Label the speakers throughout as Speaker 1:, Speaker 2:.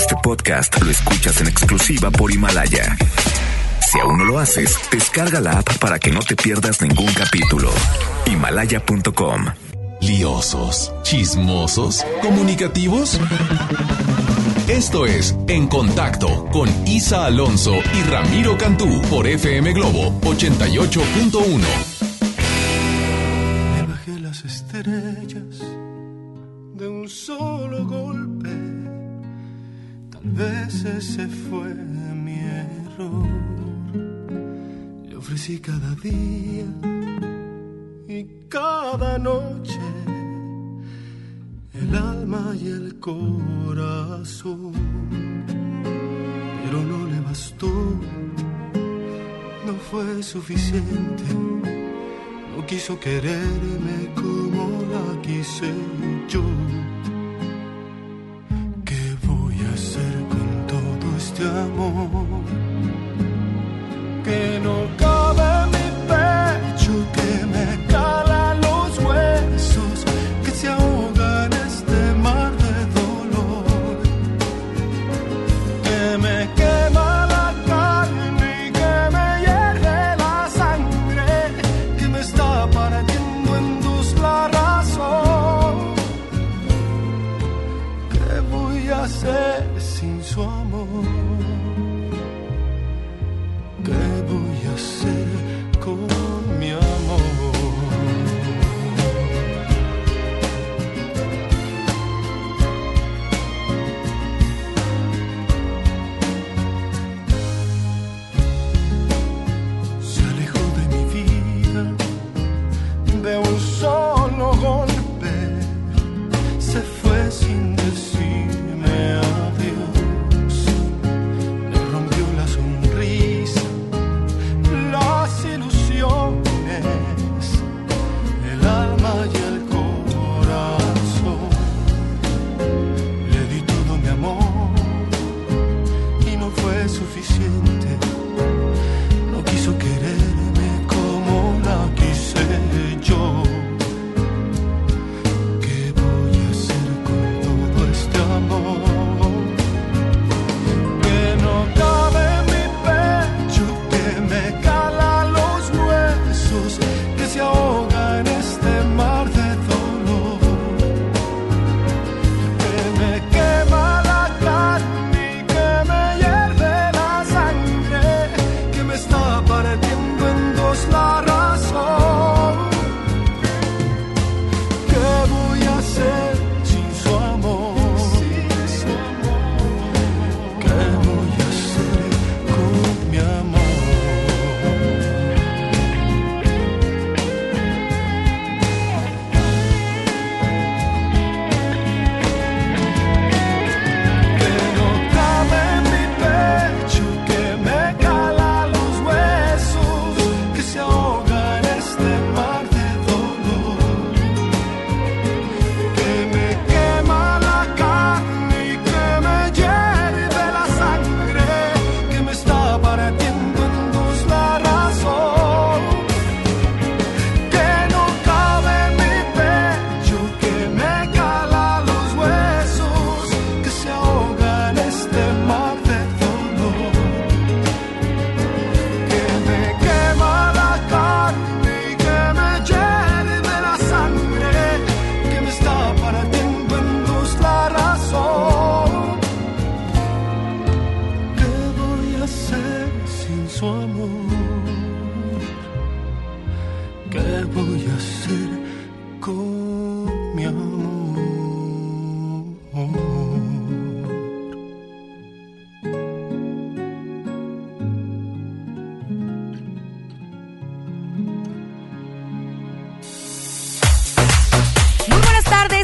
Speaker 1: Este podcast lo escuchas en exclusiva por Himalaya. Si aún no lo haces, descarga la app para que no te pierdas ningún capítulo. Himalaya.com.
Speaker 2: Liosos, chismosos, comunicativos. Esto es En Contacto con Isa Alonso y Ramiro Cantú por FM Globo 88.1.
Speaker 3: Me bajé las estrellas de un solo golpe. Vez ese fue mi error. Le ofrecí cada día y cada noche el alma y el corazón. Pero no le bastó, no fue suficiente. No quiso quererme como la quise yo. Este amor? Que no cabe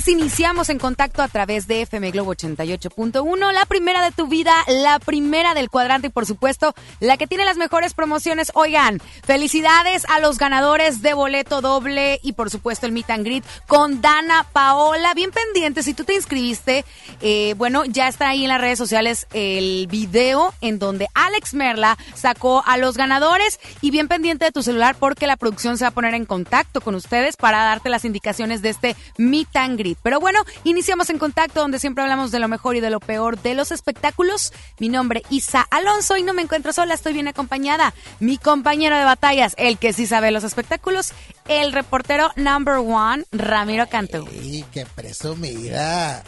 Speaker 4: tardes, iniciamos en contacto a través de FM Globo 88.1, la primera de tu vida, la primera del cuadrante y por supuesto la que tiene las mejores promociones. Oigan, felicidades a los ganadores de boleto doble y por supuesto el meet and greet con Dana Paola. Bien pendiente, si tú te inscribiste, eh, bueno, ya está ahí en las redes sociales el video en donde Alex Merla sacó a los ganadores y bien pendiente de tu celular porque la producción se va a poner en contacto con ustedes para darte las indicaciones de este meet and greet. Pero bueno, iniciamos en contacto donde siempre hablamos de lo mejor y de lo peor de los espectáculos. Mi nombre Isa Alonso y no me encuentro sola, estoy bien acompañada. Mi compañero de batallas, el que sí sabe los espectáculos, el reportero number one, Ramiro Cantú.
Speaker 5: ¡Y qué presumida!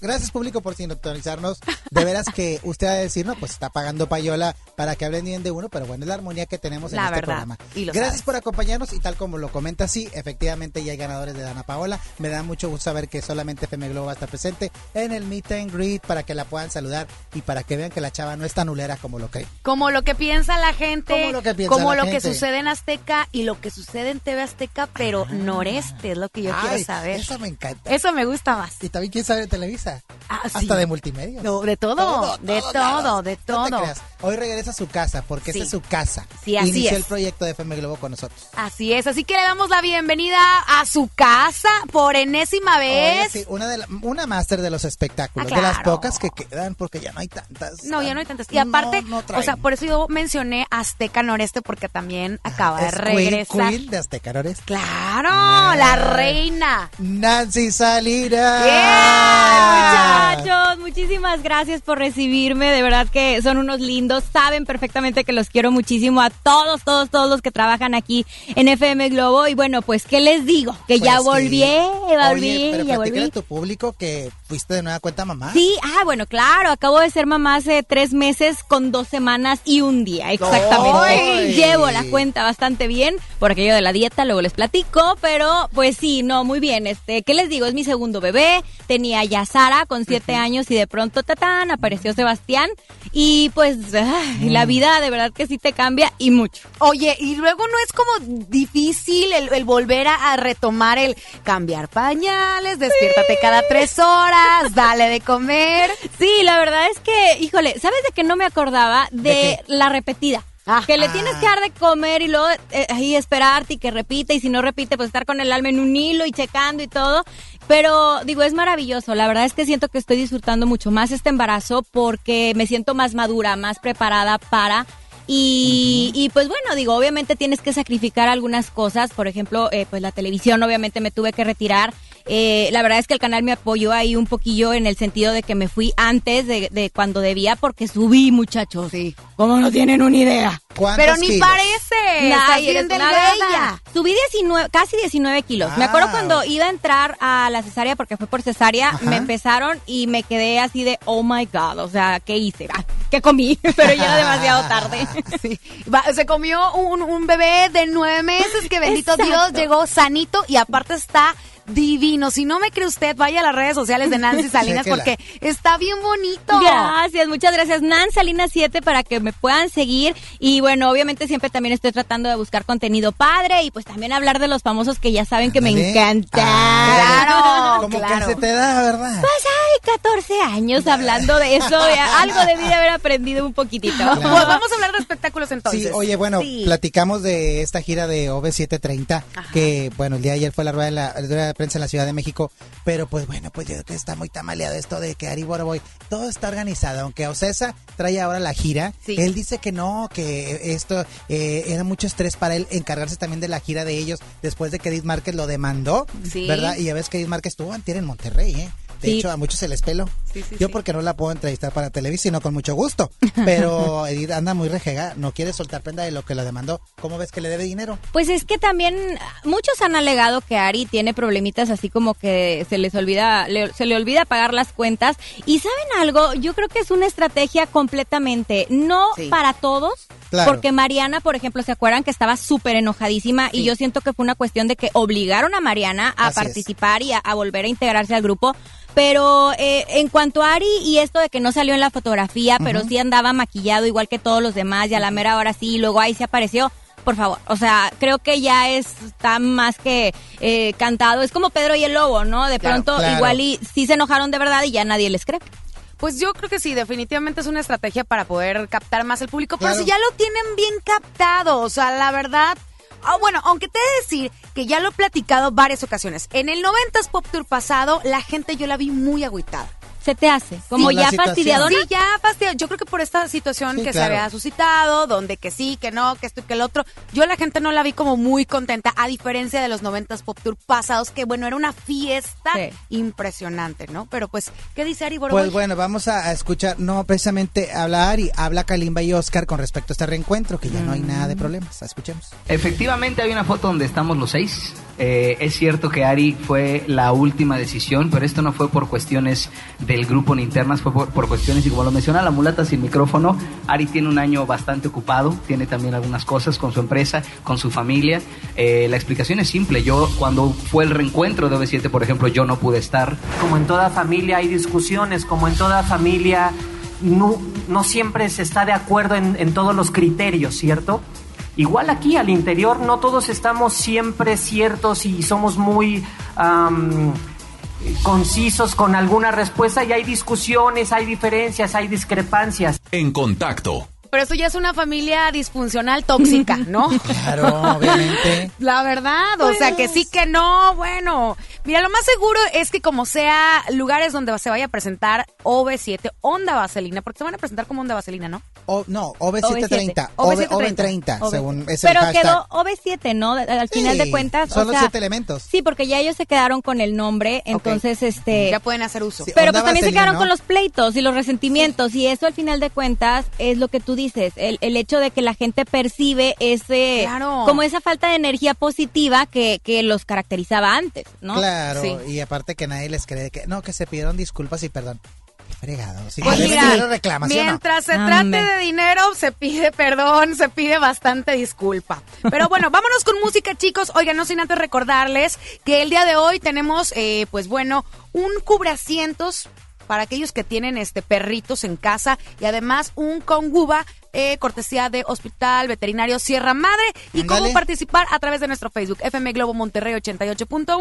Speaker 5: Gracias público por sintonizarnos. De veras que usted va a decir, no, pues está pagando payola para que hablen bien de uno, pero bueno, es la armonía que tenemos en
Speaker 4: La
Speaker 5: este
Speaker 4: verdad,
Speaker 5: programa.
Speaker 4: y
Speaker 5: Gracias
Speaker 4: sabes.
Speaker 5: por acompañarnos y tal como lo comenta, sí, efectivamente ya hay ganadores de Dana Paola. Me da mucho gusto saber que solamente FM Globo va a estar presente en el Meet and Greet para que la puedan saludar y para que vean que la chava no es tan ulera como lo creen.
Speaker 4: Como lo que piensa la gente,
Speaker 5: Como lo que piensa
Speaker 4: como
Speaker 5: la
Speaker 4: lo que
Speaker 5: gente.
Speaker 4: sucede en Azteca y lo que sucede en TV Azteca, pero noreste es lo que yo quiero saber.
Speaker 5: Eso me encanta.
Speaker 4: Eso me gusta más.
Speaker 5: Y también quién sabe de
Speaker 4: Ah,
Speaker 5: Hasta
Speaker 4: sí.
Speaker 5: de multimedia.
Speaker 4: No, de todo, de todo, de
Speaker 5: No
Speaker 4: todo.
Speaker 5: creas. Hoy regresa a su casa porque
Speaker 4: Sí.
Speaker 5: esta es su casa.
Speaker 4: Sí, así
Speaker 5: Inició
Speaker 4: es.
Speaker 5: el proyecto de FM Globo con nosotros.
Speaker 4: Así es, así que le damos la bienvenida a su casa por enésima
Speaker 5: Oye,
Speaker 4: vez.
Speaker 5: sí, una, de la- una máster de los espectáculos,
Speaker 4: Ah,
Speaker 5: de las pocas que quedan porque ya no hay tantas.
Speaker 4: No, ya no hay tantas. Y aparte,
Speaker 5: No, no
Speaker 4: o sea, por eso yo mencioné Azteca Noreste porque también acaba de
Speaker 5: Es
Speaker 4: regresar.
Speaker 5: Queen, Queen de Azteca Noreste.
Speaker 4: Claro,
Speaker 5: Ah.
Speaker 4: la reina.
Speaker 5: Nancy Salira.
Speaker 4: Yeah,
Speaker 6: Muchachos, muchísimas gracias por recibirme. De verdad que son unos lindos. Saben perfectamente que los quiero muchísimo a todos, todos, todos los que trabajan aquí en FM Globo. Y bueno, pues, ¿qué les digo? Que ya volví,
Speaker 5: sí.
Speaker 6: volví,
Speaker 5: Oye, pero
Speaker 6: ya volví.
Speaker 5: a tu público que fuiste de nueva cuenta mamá.
Speaker 6: Sí, ah, bueno, claro, acabo de ser mamá hace tres meses con dos semanas y un día, exactamente.
Speaker 5: ¡Ay!
Speaker 6: Llevo la cuenta bastante bien por aquello de la dieta, luego les platico, pero pues sí, no, muy bien. Este, ¿qué les digo? Es mi segundo bebé, tenía ya Sara con siete años y de pronto, tatán, apareció Sebastián y pues ay, la vida de verdad que sí te cambia y mucho.
Speaker 4: Oye, y luego no es como difícil el, el volver a, a retomar el cambiar pañales, despiértate cada tres horas, dale de comer.
Speaker 6: Sí, la verdad es que, híjole, ¿sabes de qué no me acordaba? De, la repetida.
Speaker 4: Ah.
Speaker 6: que le tienes que dar de comer y luego eh, ahí esperarte y que repita y si no repite pues estar con el alma en un hilo y checando y todo. Pero digo, es maravilloso. La verdad es que siento que estoy disfrutando mucho más este embarazo porque me siento más madura, más preparada para... Y, y, pues bueno, digo, obviamente tienes que sacrificar algunas cosas, por ejemplo, eh, pues la televisión obviamente me tuve que retirar. Eh, la verdad es que el canal me apoyó ahí un poquillo en el sentido de que me fui antes de, de cuando debía porque subí, muchachos.
Speaker 4: Sí.
Speaker 6: ¿Cómo no tienen una idea?
Speaker 5: ¿Cuántos
Speaker 4: Pero ni
Speaker 5: kilos?
Speaker 4: parece, bien
Speaker 6: eres una bella. Subí 19, casi 19 kilos. Me acuerdo
Speaker 5: Ah.
Speaker 6: cuando iba a entrar a la cesárea, porque fue por cesárea,
Speaker 5: Ajá.
Speaker 6: me empezaron y me quedé así de, oh my God, o sea, ¿qué hice? Ah, ¿Qué comí? Pero ya era demasiado tarde.
Speaker 4: Sí. Va, se comió un, un bebé de nueve meses que bendito
Speaker 6: Exacto.
Speaker 4: Dios llegó sanito y aparte está divino. Si no me cree usted, vaya a las redes sociales de Nancy Salinas porque está bien bonito.
Speaker 6: Gracias, muchas gracias. Nan Salinas 7 para que me puedan seguir. Y bueno, obviamente siempre también estoy tratando de buscar contenido padre y pues también hablar de los famosos que ya saben que me
Speaker 5: Ándale.
Speaker 6: encantan.
Speaker 5: Ah,
Speaker 4: Claro,
Speaker 5: Como
Speaker 4: claro.
Speaker 5: que se te da, ¿verdad?
Speaker 6: Pues 14 años hablando de eso. algo debí de haber aprendido un poquitito.
Speaker 4: Pues vamos a hablar de espectáculos entonces.
Speaker 5: Sí, oye, bueno,
Speaker 6: Sí.
Speaker 5: platicamos de esta gira de OV730, que bueno, el día de ayer fue la rueda de, la, la rueda de prensa en la Ciudad de México, pero pues bueno, pues yo creo que está muy tamaleado esto de que Ari Boroboy, todo está organizado, aunque Ocesa trae ahora la gira,
Speaker 4: Sí.
Speaker 5: él dice que no, que esto eh, era mucho estrés para él encargarse también de la gira de ellos después de que Edith Márquez lo demandó,
Speaker 4: Sí.
Speaker 5: ¿verdad? Y ya ves que Edith Márquez estuvo antier en Monterrey, ¿eh? De
Speaker 6: Sí.
Speaker 5: hecho, a muchos se les pelo.
Speaker 4: Sí, sí,
Speaker 5: Yo porque no la puedo entrevistar para Televisa, sino con mucho gusto. Pero Edith anda muy rejega, no quiere soltar prenda de lo que lo demandó. ¿Cómo ves que le debe dinero?
Speaker 6: Pues es que también muchos han alegado que Ari tiene problemitas así como que se les olvida, le- se le olvida pagar las cuentas. Y saben algo, yo creo que es una estrategia completamente, no para todos.
Speaker 5: Claro.
Speaker 6: Porque Mariana, por ejemplo, ¿se acuerdan que estaba súper enojadísima? Y yo siento que fue una cuestión de que obligaron a Mariana a
Speaker 5: Así es.
Speaker 6: participar y a, a volver a integrarse al grupo. Pero eh, en cuanto a Ari y esto de que no salió en la fotografía, pero sí andaba maquillado igual que todos los demás y a la mera hora sí, y luego ahí se apareció. Por favor, o sea, creo que ya es, está más que eh, cantado. Es como Pedro y el Lobo, ¿no? De
Speaker 4: Claro,
Speaker 6: pronto
Speaker 5: claro.
Speaker 6: igual y sí se enojaron de verdad y ya nadie les cree.
Speaker 4: Pues yo creo que sí, definitivamente es una estrategia para poder captar más el público, pero si ya lo tienen bien captado, o sea, la verdad... Ah, bueno, aunque te he de decir que ya lo he platicado varias ocasiones. En el 90s Pop Tour pasado, la gente yo la vi muy agüitada.
Speaker 6: Se te hace? Como
Speaker 5: Sí,
Speaker 6: ya fastidiadora.
Speaker 4: Sí, ya fastidio. Yo creo que por esta situación
Speaker 5: Sí,
Speaker 4: que se había suscitado, donde que sí, que no, que esto y que el otro, yo la gente no la vi como muy contenta, a diferencia de los 90s Pop Tour pasados, que bueno, era una fiesta
Speaker 6: Sí.
Speaker 4: impresionante, ¿no? Pero pues, ¿qué dice Ari Boroboy?
Speaker 5: Pues bueno, vamos a a escuchar, no precisamente habla Ari, habla Kalimba y Oscar con respecto a este reencuentro, que ya no hay nada de problemas. Escuchemos.
Speaker 7: Efectivamente hay una foto donde estamos los seis. Eh, es cierto que Ari fue la última decisión, pero esto no fue por cuestiones del grupo ni internas, fue por, cuestiones, y como lo menciona la mulata sin micrófono, Ari tiene un año bastante ocupado, tiene también algunas cosas con su empresa, con su familia. Eh, la explicación es simple, yo cuando fue el reencuentro de OV7, por ejemplo, yo no pude estar.
Speaker 8: Como en toda familia hay discusiones, como en toda familia no, no siempre se está de acuerdo en todos los criterios, ¿cierto? Igual aquí al interior no todos estamos siempre ciertos y somos muy concisos con alguna respuesta y hay discusiones, hay diferencias, hay discrepancias.
Speaker 2: En contacto.
Speaker 4: Pero eso ya es una familia disfuncional tóxica, ¿no?
Speaker 5: Claro, obviamente.
Speaker 4: La verdad, o sea, que sí, que no, bueno. Mira, lo más seguro es que como sea lugares donde se vaya a presentar OV7, Onda Vaselina, porque se van a presentar como Onda Vaselina, ¿no?
Speaker 5: O, no, OV730,
Speaker 4: OV730,
Speaker 5: OV30,
Speaker 6: OV.
Speaker 5: según es
Speaker 6: Pero
Speaker 5: hashtag.
Speaker 6: quedó OV7, ¿no? Al final
Speaker 5: Sí,
Speaker 6: de cuentas.
Speaker 5: son
Speaker 6: o
Speaker 5: los
Speaker 6: sea,
Speaker 5: siete elementos.
Speaker 6: Sí, porque ya ellos se quedaron con el nombre, entonces, este...
Speaker 4: Ya pueden hacer uso.
Speaker 5: Sí.
Speaker 6: Pero pues también se quedaron
Speaker 5: ¿no?
Speaker 6: con los pleitos y los resentimientos y eso al final de cuentas es lo que tú dices, el, el hecho de que la gente percibe ese
Speaker 4: Claro.
Speaker 6: como esa falta de energía positiva que, que los caracterizaba antes, ¿no?
Speaker 5: Claro,
Speaker 4: Sí.
Speaker 5: y aparte que nadie les cree que no, que se pidieron disculpas y perdón. Qué fregado. Si
Speaker 4: Pues mientras se trate de dinero, se pide perdón, se pide bastante disculpa. Pero bueno, vámonos con música, chicos. Oigan, no sin antes recordarles que el día de hoy tenemos, eh, pues bueno, un cubrasientos para aquellos que tienen este perritos en casa y además un conguba eh, cortesía de Hospital Veterinario Sierra Madre y cómo participar a través de nuestro Facebook FM Globo Monterrey 88.1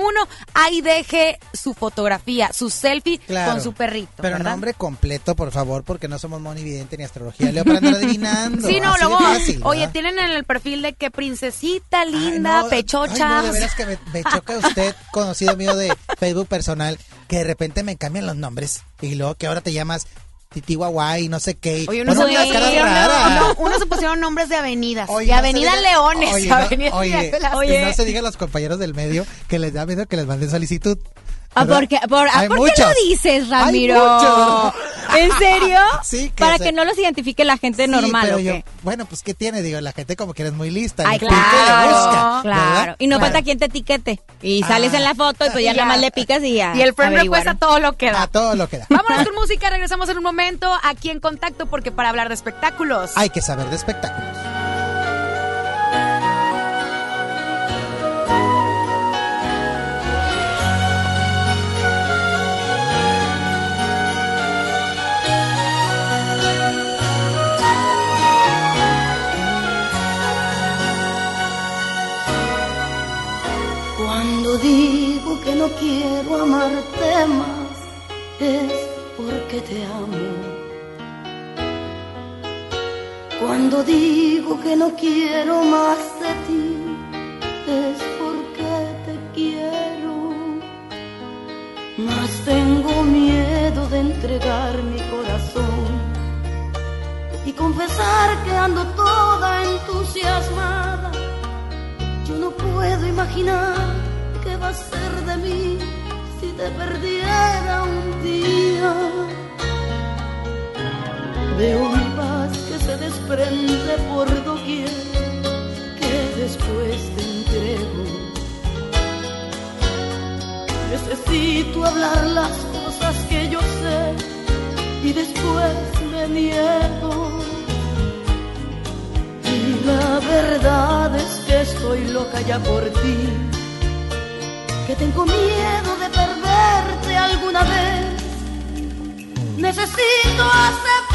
Speaker 4: ahí deje su fotografía su selfie
Speaker 5: Claro.
Speaker 4: con su perrito
Speaker 5: Pero
Speaker 4: ¿verdad?
Speaker 5: nombre completo, por favor, porque no somos monividente ni astrología. Leo para adivinando.
Speaker 4: Sí, no,
Speaker 5: así
Speaker 4: luego,
Speaker 5: fácil,
Speaker 4: oye, tienen en el perfil de que princesita
Speaker 5: Ay,
Speaker 4: linda,
Speaker 5: no,
Speaker 4: pechocha.
Speaker 5: Ay, no, de veras que me, me choca usted, conocido mío de Facebook personal, que de repente me cambian los nombres y luego que ahora te llamas Titi Guaguay, no sé qué.
Speaker 4: Oye, uno, se
Speaker 5: unas
Speaker 6: Oye,
Speaker 5: caras raras.
Speaker 4: no, uno se pusieron nombres de avenidas.
Speaker 5: Oye,
Speaker 4: y
Speaker 5: no
Speaker 4: Avenida
Speaker 5: diga-
Speaker 4: Leones.
Speaker 5: Oye, no,
Speaker 4: Avenida
Speaker 5: oye,
Speaker 4: las-
Speaker 5: y
Speaker 6: Oye.
Speaker 5: no se diga a los compañeros del medio que les da miedo que les manden solicitud.
Speaker 6: Ah, por, ah,
Speaker 5: Hay
Speaker 6: ¿por qué lo dices, Ramiro? ¿En serio?
Speaker 5: Sí, que
Speaker 6: Para que no los identifique la gente
Speaker 5: Sí,
Speaker 6: normal,
Speaker 5: pero
Speaker 6: ¿o
Speaker 5: yo,
Speaker 6: qué?
Speaker 5: bueno, pues ¿qué tiene? Digo, la gente como que eres muy lista.
Speaker 6: Ay,
Speaker 5: le
Speaker 6: claro,
Speaker 5: busca,
Speaker 6: claro. Y no
Speaker 5: Claro.
Speaker 6: falta quien te etiquete. Y
Speaker 5: Ah.
Speaker 6: sales en la foto y pues ya
Speaker 4: Y
Speaker 6: nada
Speaker 4: ya.
Speaker 6: más le picas y ya.
Speaker 4: Y el friend request a todo lo que da.
Speaker 5: A todo lo que da.
Speaker 4: Vámonos con música, regresamos en un momento aquí en Contacto porque para hablar de espectáculos.
Speaker 5: Hay que saber de espectáculos.
Speaker 9: Cuando digo que no quiero amarte más, es porque te amo. Cuando digo que no quiero más de ti, es porque te quiero. Mas tengo miedo de entregar mi corazón y confesar que ando toda entusiasmada. Yo no puedo imaginar qué va a ser de mí si te perdiera un día. Veo mi paz que se desprende por doquier, que después te entrego. Necesito hablar las cosas que yo sé y después me niego. Y la verdad es que estoy loca ya por ti, que tengo miedo de perderte alguna vez. Necesito aceptar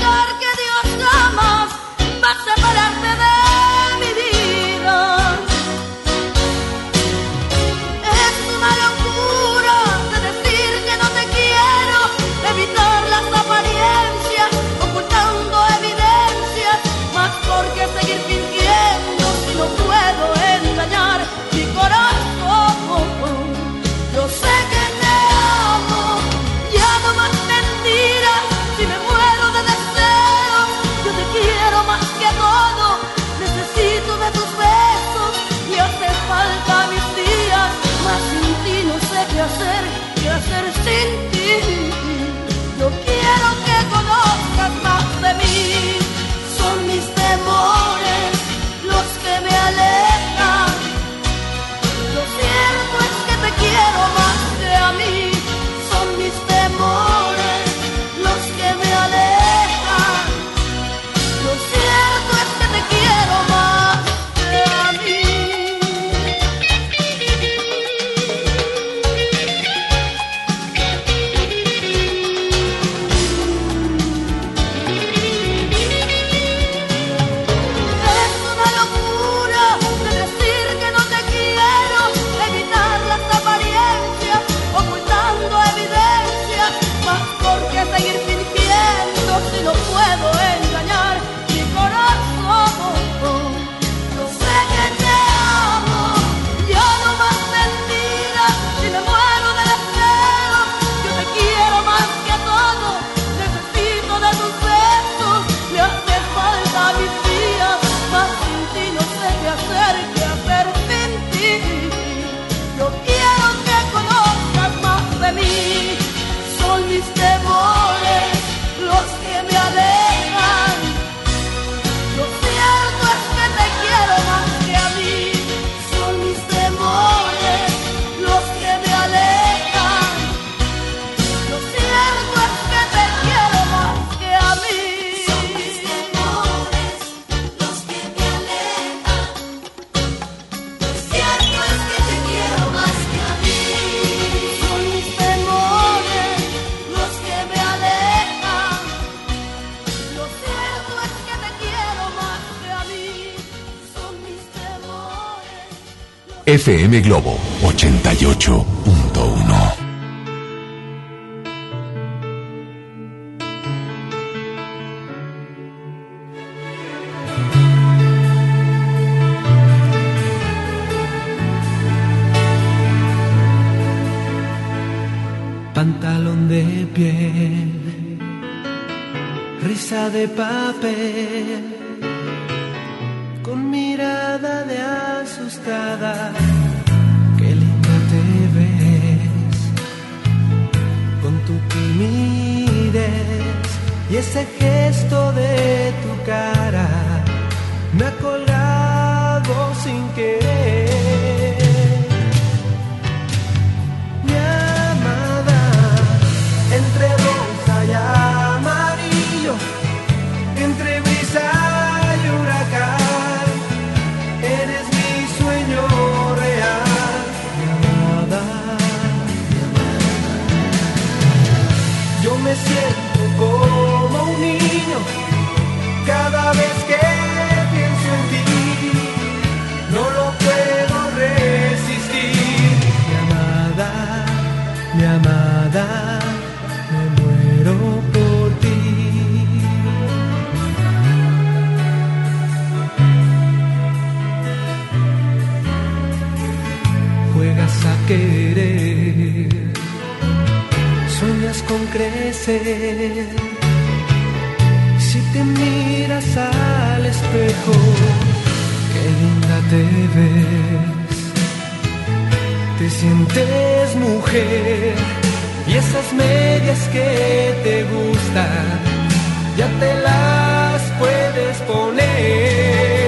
Speaker 2: FM Globo
Speaker 10: 88. mires y ese gesto de tu cara crecer. Si te miras al espejo, qué linda te ves. Te sientes mujer y esas medias que te gustan, ya te las puedes poner.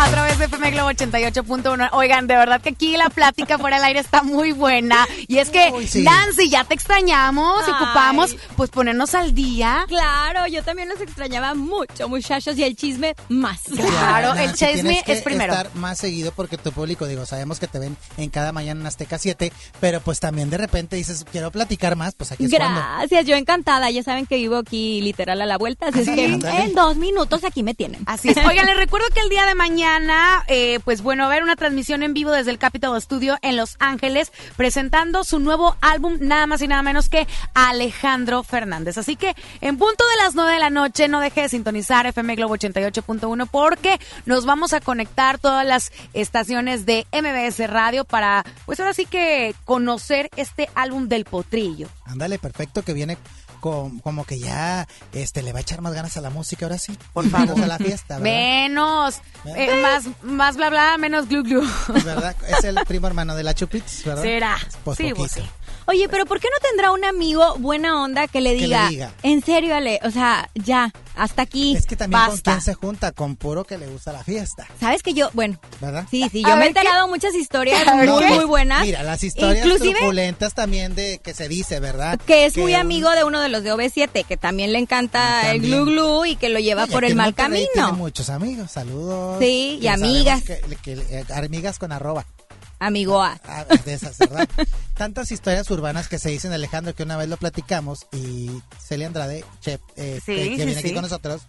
Speaker 4: A de FM Globo 88.1. Oigan, de verdad que aquí la plática fuera del aire está muy buena. Y es que,
Speaker 5: Uy, sí.
Speaker 4: Nancy, ya te extrañamos y ocupamos pues ponernos al día.
Speaker 6: Claro, yo también los extrañaba mucho, muchachos, y el chisme más.
Speaker 4: Claro, el
Speaker 5: Nancy,
Speaker 4: chisme
Speaker 5: que
Speaker 4: es primero.
Speaker 5: estar más seguido porque tu público, digo, sabemos que te ven en cada mañana en Azteca 7, pero pues también de repente dices, quiero platicar más, pues aquí es cuando.
Speaker 6: Gracias, yo encantada. Ya saben que vivo aquí literal a la vuelta, así es que en dos minutos aquí me tienen.
Speaker 4: Así es. Oigan, les recuerdo que el día de mañana, eh, pues bueno, a haber una transmisión en vivo desde el Capitol Studio en Los Ángeles, presentando su nuevo álbum, nada más y nada menos que Alejandro Fernández. Así que en punto de las 9 de la noche, no deje de sintonizar FM Globo 88.1 porque nos vamos a conectar todas las estaciones de MBS Radio para, pues ahora sí que conocer este álbum del potrillo.
Speaker 5: Ándale, perfecto, que viene como que ya este le va a echar más ganas a la música ahora sí.
Speaker 4: Por favor.
Speaker 5: a la fiesta, ¿verdad?
Speaker 4: Menos, eh, más, más bla bla, menos glu glu.
Speaker 5: ¿Verdad? Es el primo hermano de la Chupitz, ¿verdad?
Speaker 4: Será.
Speaker 5: Pues
Speaker 4: Sí,
Speaker 5: poquito.
Speaker 4: sí.
Speaker 6: Oye, pero ¿por qué no tendrá un amigo buena onda que le
Speaker 5: Que le
Speaker 6: diga, en serio, Ale, o sea, ya, hasta aquí,
Speaker 5: Es que también con
Speaker 6: basta.
Speaker 5: quién se junta, con puro que le gusta la fiesta,
Speaker 6: ¿Sabes que yo, bueno,
Speaker 5: ¿verdad?
Speaker 6: sí, sí,
Speaker 4: A
Speaker 6: yo me he enterado muchas historias muy, muy buenas.
Speaker 5: Mira, las historias
Speaker 6: Inclusive-
Speaker 5: truculentas también de que se dice, ¿verdad?
Speaker 6: que es muy
Speaker 5: un-
Speaker 6: amigo de uno de los de OV7, que también le encanta
Speaker 5: Ah,
Speaker 6: el glu glu y que lo lleva
Speaker 5: Oye,
Speaker 6: por el mal camino.
Speaker 5: Tiene muchos amigos, saludos.
Speaker 6: Sí, y amigas.
Speaker 5: Que, que- eh, amigas con arroba.
Speaker 6: Amigo A.
Speaker 5: Ah, de esas, ¿verdad? Tantas historias urbanas que se dicen, Alejandro, que una vez lo platicamos y Celia Andrade, chef, eh,
Speaker 4: Sí,
Speaker 5: que, que
Speaker 4: sí,
Speaker 5: viene aquí
Speaker 4: sí.
Speaker 5: con nosotros,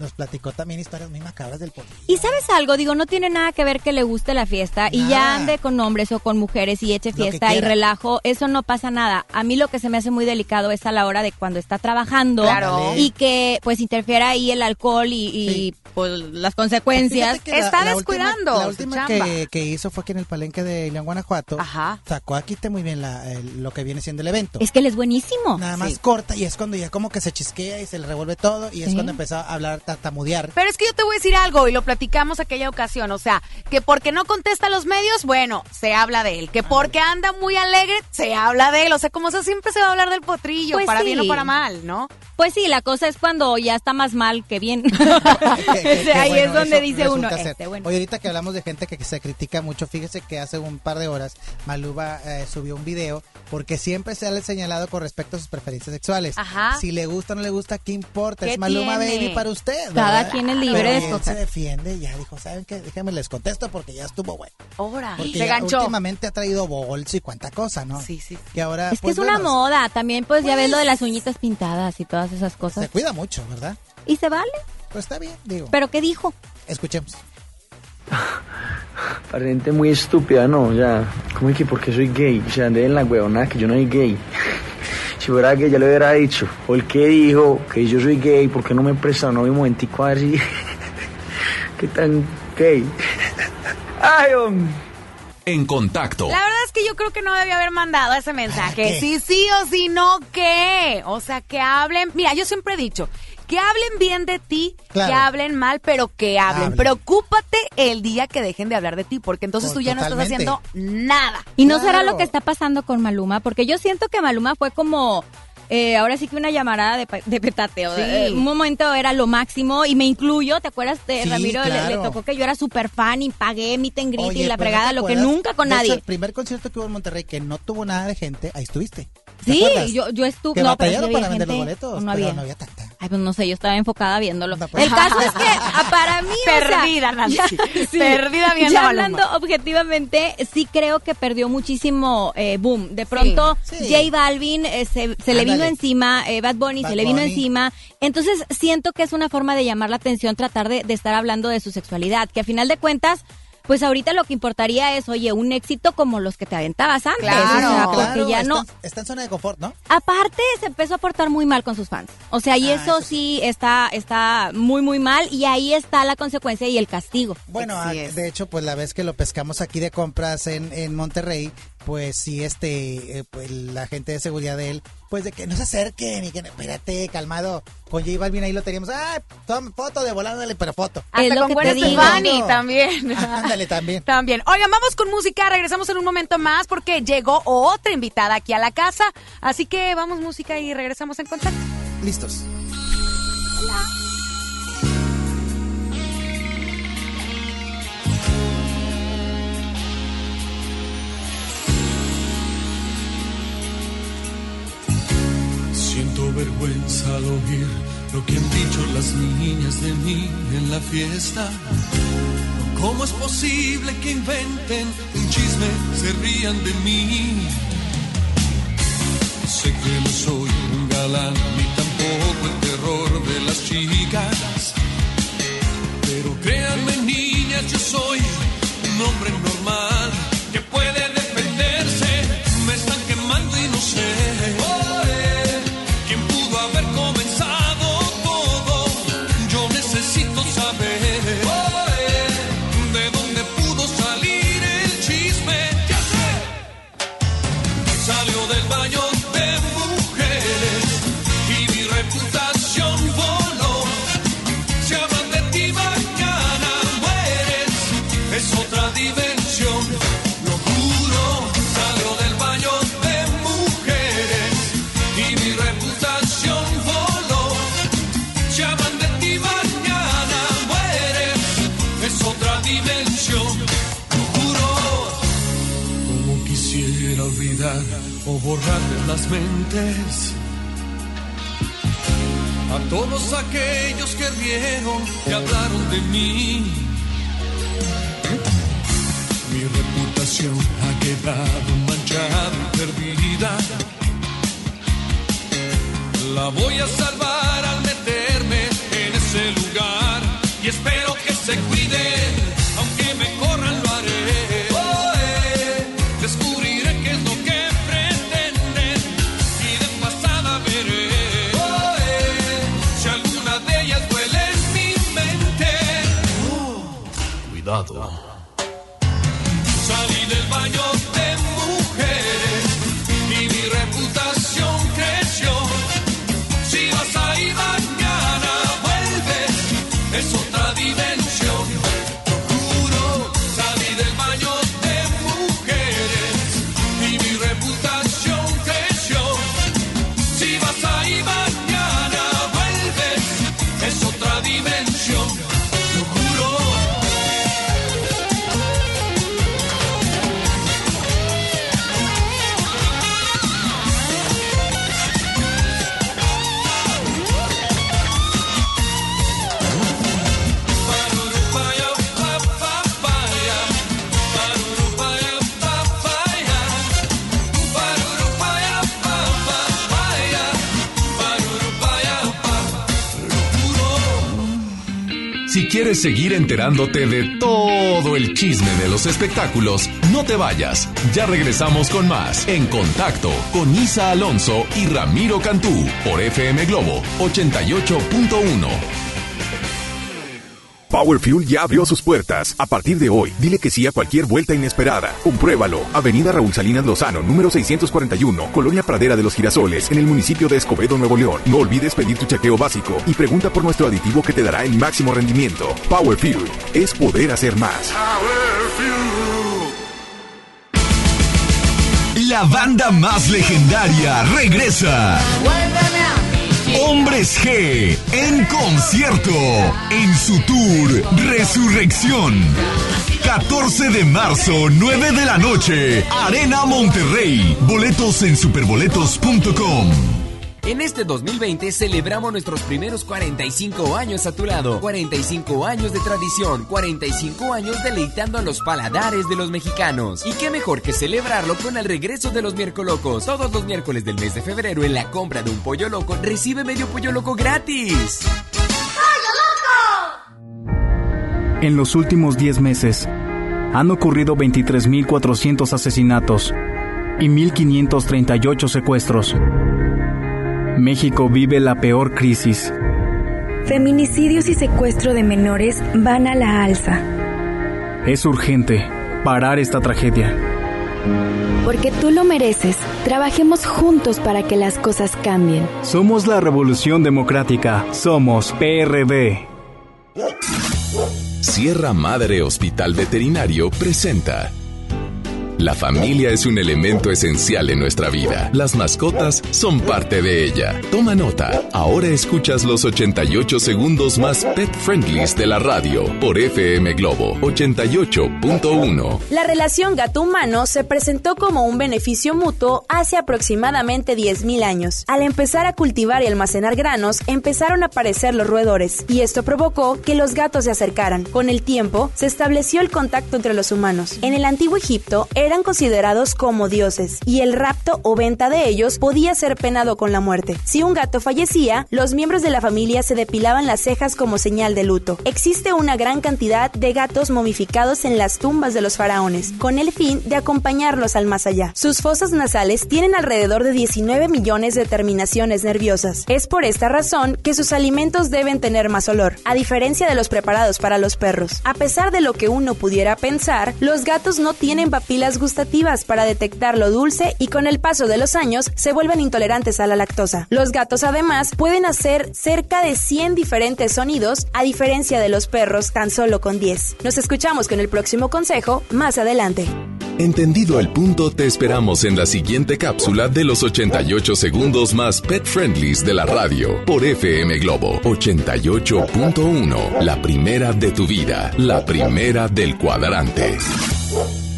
Speaker 5: nos platicó también historias muy macabras del pollo.
Speaker 6: Y sabes algo, digo, no tiene nada que ver que le guste la fiesta y ya ande con hombres o con mujeres y eche
Speaker 5: que
Speaker 6: fiesta y relajo, eso no pasa nada. A mí lo que se me hace muy delicado es a la hora de cuando está trabajando
Speaker 4: Claro.
Speaker 6: y que pues interfiera ahí el alcohol y, y,
Speaker 5: Sí.
Speaker 6: pues las consecuencias.
Speaker 5: Que
Speaker 4: Está
Speaker 5: última-
Speaker 4: descuidando
Speaker 5: La
Speaker 4: su
Speaker 5: última
Speaker 4: chamba.
Speaker 5: que, que hizo fue aquí en el palenque de León, Guanajuato.
Speaker 4: Ajá.
Speaker 5: Sacó aquí te muy bien la- el- lo que viene siendo el evento.
Speaker 6: Es que él es buenísimo.
Speaker 5: Nada más
Speaker 4: Sí.
Speaker 5: corta y es cuando ya como que se chisquea y se le revuelve todo y es
Speaker 6: Sí.
Speaker 5: cuando empezó a hablar tartamudear.
Speaker 4: Pero es que yo te voy a decir algo y lo platicamos aquella ocasión, o sea, que porque no contesta a los medios, bueno, se habla de él, que porque anda muy alegre, se habla de él, o sea, como eso siempre se va a hablar del potrillo,
Speaker 6: Pues
Speaker 4: para
Speaker 6: sí.
Speaker 4: bien o para mal, ¿no?
Speaker 6: Pues sí, la cosa es cuando ya está más mal que bien.
Speaker 5: Qué- qué-
Speaker 6: O sea, ahí es donde dice uno, este, bueno.
Speaker 5: Oye, ahorita que hablamos de gente que se critica mucho, fíjese que hace un par de horas Maluba eh, subió un video porque siempre se le ha señalado con respecto a sus preferencias sexuales.
Speaker 4: Ajá.
Speaker 5: Si le gusta o no le gusta, ¿qué importa?
Speaker 4: ¿Qué
Speaker 5: Es Maluma
Speaker 4: tiene?
Speaker 5: Baby para usted.
Speaker 6: Cada
Speaker 5: ¿verdad?
Speaker 6: quien es libre
Speaker 5: Pero
Speaker 6: de escoger.
Speaker 5: se defiende y ya dijo, ¿saben qué? Déjenme les contesto porque ya estuvo bueno.
Speaker 4: Ahora,
Speaker 5: Porque
Speaker 4: se ganchó.
Speaker 5: últimamente ha traído bolso y cuánta cosa, ¿no?
Speaker 4: Sí, sí.
Speaker 5: Que ahora,
Speaker 6: Es que
Speaker 5: pues,
Speaker 6: es una
Speaker 5: bueno,
Speaker 6: moda, también pues, ya
Speaker 5: Pues-
Speaker 6: ves lo de las uñitas pintadas y todas esas
Speaker 5: Se
Speaker 6: cosas.
Speaker 5: cuida mucho, ¿verdad?
Speaker 6: Y se vale.
Speaker 5: Pues está bien, digo.
Speaker 6: ¿Pero qué dijo?
Speaker 5: Escuchemos.
Speaker 11: Para gente muy estúpida, no, ya. ¿Cómo es que porque soy gay? O sea, ande en la huevona que yo no soy gay. Si fuera gay ya le hubiera dicho. ¿Por qué dijo que yo soy gay? ¿Por qué no me presta novio un momentico a ver si... ¿Qué tan gay? ¡Ay, hombre!
Speaker 2: En contacto.
Speaker 4: La verdad es que yo creo que no debía haber mandado ese mensaje. Sí, sí o sí, no, ¿qué? O sea, que hablen. Mira, yo siempre he dicho. Que hablen bien de ti,
Speaker 5: Claro.
Speaker 4: que hablen mal, pero que hablen.
Speaker 5: Hablen.
Speaker 4: Preocúpate el día que dejen de hablar de ti, porque entonces
Speaker 5: To-
Speaker 4: tú ya no estás haciendo nada.
Speaker 6: Y no será lo que está pasando con Maluma, porque yo siento que Maluma fue como, eh, ahora sí que una llamarada de, pa- de petateo.
Speaker 4: Sí.
Speaker 6: Eh, un momento era lo máximo y me incluyo, ¿te acuerdas de
Speaker 5: Sí,
Speaker 6: Ramiro? Le- tocó que yo era súper fan y pagué mi tengrit
Speaker 5: Oye,
Speaker 6: y la
Speaker 5: pero ¿no
Speaker 6: fregada, lo que nunca con nadie.
Speaker 5: el primer concierto que hubo en Monterrey que no tuvo nada de gente, ahí estuviste. ¿Te
Speaker 6: Sí, yo, yo estuve, no, pero sí había
Speaker 5: para vender los
Speaker 6: gente,
Speaker 5: boletos,
Speaker 6: ¿o no
Speaker 5: pero
Speaker 6: había.
Speaker 5: no había tanta.
Speaker 6: Ay, pues no sé, yo estaba enfocada viéndolo.
Speaker 5: No, pues.
Speaker 6: El caso es que ah, para mí, o sea,
Speaker 4: Perdida, Nancy.
Speaker 6: ya-
Speaker 4: Perdida viendo
Speaker 6: Ya
Speaker 4: Maluma.
Speaker 6: hablando objetivamente, sí creo que perdió muchísimo eh, boom. De pronto,
Speaker 5: Sí, sí.
Speaker 6: J Balvin eh, se, se le vino encima, eh, Bad Bunny
Speaker 5: Bad
Speaker 6: se le vino
Speaker 5: Bunny.
Speaker 6: encima. Entonces, siento que es una forma de llamar la atención, tratar de, de estar hablando de su sexualidad, que a final de cuentas... Pues ahorita lo que importaría es, oye, un éxito como los que te aventabas antes.
Speaker 4: Claro,
Speaker 6: o sea, porque
Speaker 5: claro,
Speaker 6: ya
Speaker 5: está,
Speaker 6: no,
Speaker 5: está en zona de confort, ¿no?
Speaker 6: Aparte, se empezó a portar muy mal con sus fans. O sea, y
Speaker 5: Ah,
Speaker 6: eso,
Speaker 5: eso
Speaker 6: sí está, está muy, muy mal. Y ahí está la consecuencia y el castigo.
Speaker 5: Bueno, ah, de hecho, pues la vez que lo pescamos aquí de compras en, en Monterrey, pues sí, este, eh, pues, la gente de seguridad de él, pues de que no se acerquen y que, no- espérate, calmado. Con J Balvin ahí lo teníamos, ah, toma foto de volándole, pero foto.
Speaker 6: Es
Speaker 4: Hasta
Speaker 6: lo
Speaker 4: con
Speaker 6: que
Speaker 4: Gwen. Stefani también.
Speaker 5: Ándale, también.
Speaker 4: También. Oigan, vamos con música. Regresamos en un momento más porque llegó otra invitada aquí a la casa. Así que vamos música y regresamos en contacto.
Speaker 5: Listos.
Speaker 3: Vergüenza al oír lo que han dicho las niñas de mí en la fiesta. ¿Cómo es posible que inventen un chisme, se rían de mí? Sé que no soy un galán ni tampoco el terror de las chicas. Pero créanme niñas, yo soy un hombre normal y mi reputación voló. Hablan de ti mañana mueres, es otra dimensión. Lo juro. Como quisiera olvidar o borrar de las mentes a todos aquellos que rieron, que hablaron de mí. Mi reputación ha quedado manchada y perdida. La voy a salvar al meterme en ese lugar y espero que se cuiden, aunque me corran lo haré. Oh, Descubriré qué es lo que pretenden y de pasada veré oh, si alguna de ellas duele en mi mente. Cuidado. Si
Speaker 2: quieres seguir enterándote de todo el chisme de los espectáculos, no te vayas. Ya regresamos con más En Contacto con Isa Alonso y Ramiro Cantú por FM Globo 88.1.
Speaker 12: Power Fuel ya abrió sus puertas. A partir de hoy, dile que sí a cualquier vuelta inesperada. Compruébalo. Avenida Raúl Salinas Lozano, número 641, Colonia Pradera de los Girasoles, en el municipio de Escobedo, Nuevo León. No olvides pedir tu chequeo básico y pregunta por nuestro aditivo que te dará el máximo rendimiento. Power Fuel es poder hacer más.
Speaker 13: La banda más legendaria regresa. Hombres G en concierto en su tour Resurrección. 14 de marzo, 9 de la noche, Arena Monterrey. Boletos en superboletos.com.
Speaker 14: En este 2020 celebramos nuestros primeros 45 años a tu lado. 45 años de tradición, 45 años deleitando a los paladares de los mexicanos. Y qué mejor que celebrarlo con el regreso de los miércolocos. Todos los miércoles del mes de febrero en la compra de un pollo loco recibe medio pollo loco gratis.
Speaker 15: En los últimos 10 meses han ocurrido 23.400 asesinatos y 1.538 secuestros. México vive la peor crisis.
Speaker 16: Feminicidios y secuestro de menores van a la alza.
Speaker 15: Es urgente parar esta tragedia.
Speaker 16: Porque tú lo mereces. Trabajemos juntos para que las cosas cambien.
Speaker 15: Somos la Revolución Democrática. Somos PRD.
Speaker 2: Sierra Madre Hospital Veterinario presenta La familia es un elemento esencial en nuestra vida. Las mascotas son parte de ella. Toma nota. Ahora escuchas los 88 segundos más pet friendlies de la radio por FM Globo 88.1.
Speaker 17: La relación gato-humano se presentó como un beneficio mutuo hace aproximadamente 10.000 años. Al empezar a cultivar y almacenar granos, empezaron a aparecer los roedores, y esto provocó que los gatos se acercaran. Con el tiempo, se estableció el contacto entre los humanos. En el antiguo Egipto, eran considerados como dioses, y el rapto o venta de ellos podía ser penado con la muerte. Si un gato fallecía, los miembros de la familia se depilaban las cejas como señal de luto. Existe una gran cantidad de gatos momificados en las tumbas de los faraones, con el fin de acompañarlos al más allá. Sus fosas nasales tienen alrededor de 19 millones de terminaciones nerviosas. Es por esta razón que sus alimentos deben tener más olor, a diferencia de los preparados para los perros. A pesar de lo que uno pudiera pensar, los gatos no tienen papilas gustativas para detectar lo dulce y con el paso de los años se vuelven intolerantes a la lactosa. Los gatos además pueden hacer cerca de 100 diferentes sonidos, a diferencia de los perros tan solo con 10. Nos escuchamos con el próximo consejo más adelante.
Speaker 2: Entendido el punto, te esperamos en la siguiente cápsula de los 88 segundos más pet friendlies de la radio por FM Globo 88.1. La primera de tu vida, la primera del cuadrante.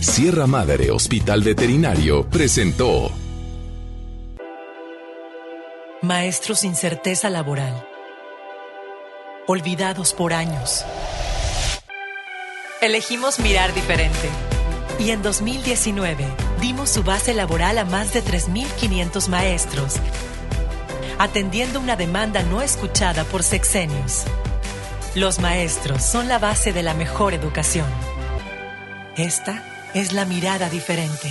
Speaker 2: Sierra Madre Hospital Veterinario presentó
Speaker 18: Maestros sin certeza laboral. Olvidados por años. Elegimos mirar diferente. Y en 2019 dimos su base laboral a más de 3.500 maestros, atendiendo una demanda no escuchada por sexenios. Los maestros son la base de la mejor educación. Esta es la mirada diferente.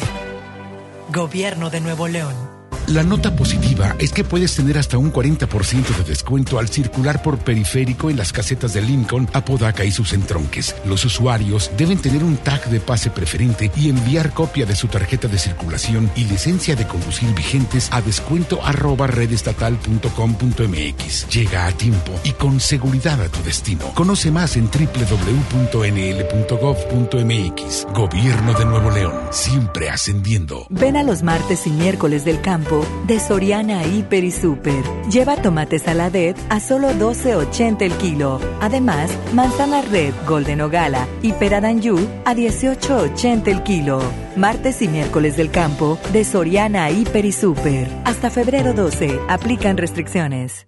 Speaker 18: Gobierno de Nuevo León.
Speaker 19: La nota positiva es que puedes tener hasta un 40% de descuento al circular por periférico en las casetas de Lincoln, Apodaca y sus entronques. Los usuarios deben tener un tag de pase preferente y enviar copia de su tarjeta de circulación y licencia de conducir vigentes a descuento redestatal.com.mx. Llega a tiempo y con seguridad a tu destino. Conoce más en www.nl.gov.mx. Gobierno de Nuevo León, siempre ascendiendo.
Speaker 20: Ven a los martes y miércoles del campo de Soriana Hiper y Super. Lleva tomate saladet a solo 12.80 el kilo. Además, manzana red Golden Ogala y pera Danju a 18.80 el kilo. Martes y miércoles del campo de Soriana Hiper y Super. Hasta febrero 12. Aplican restricciones.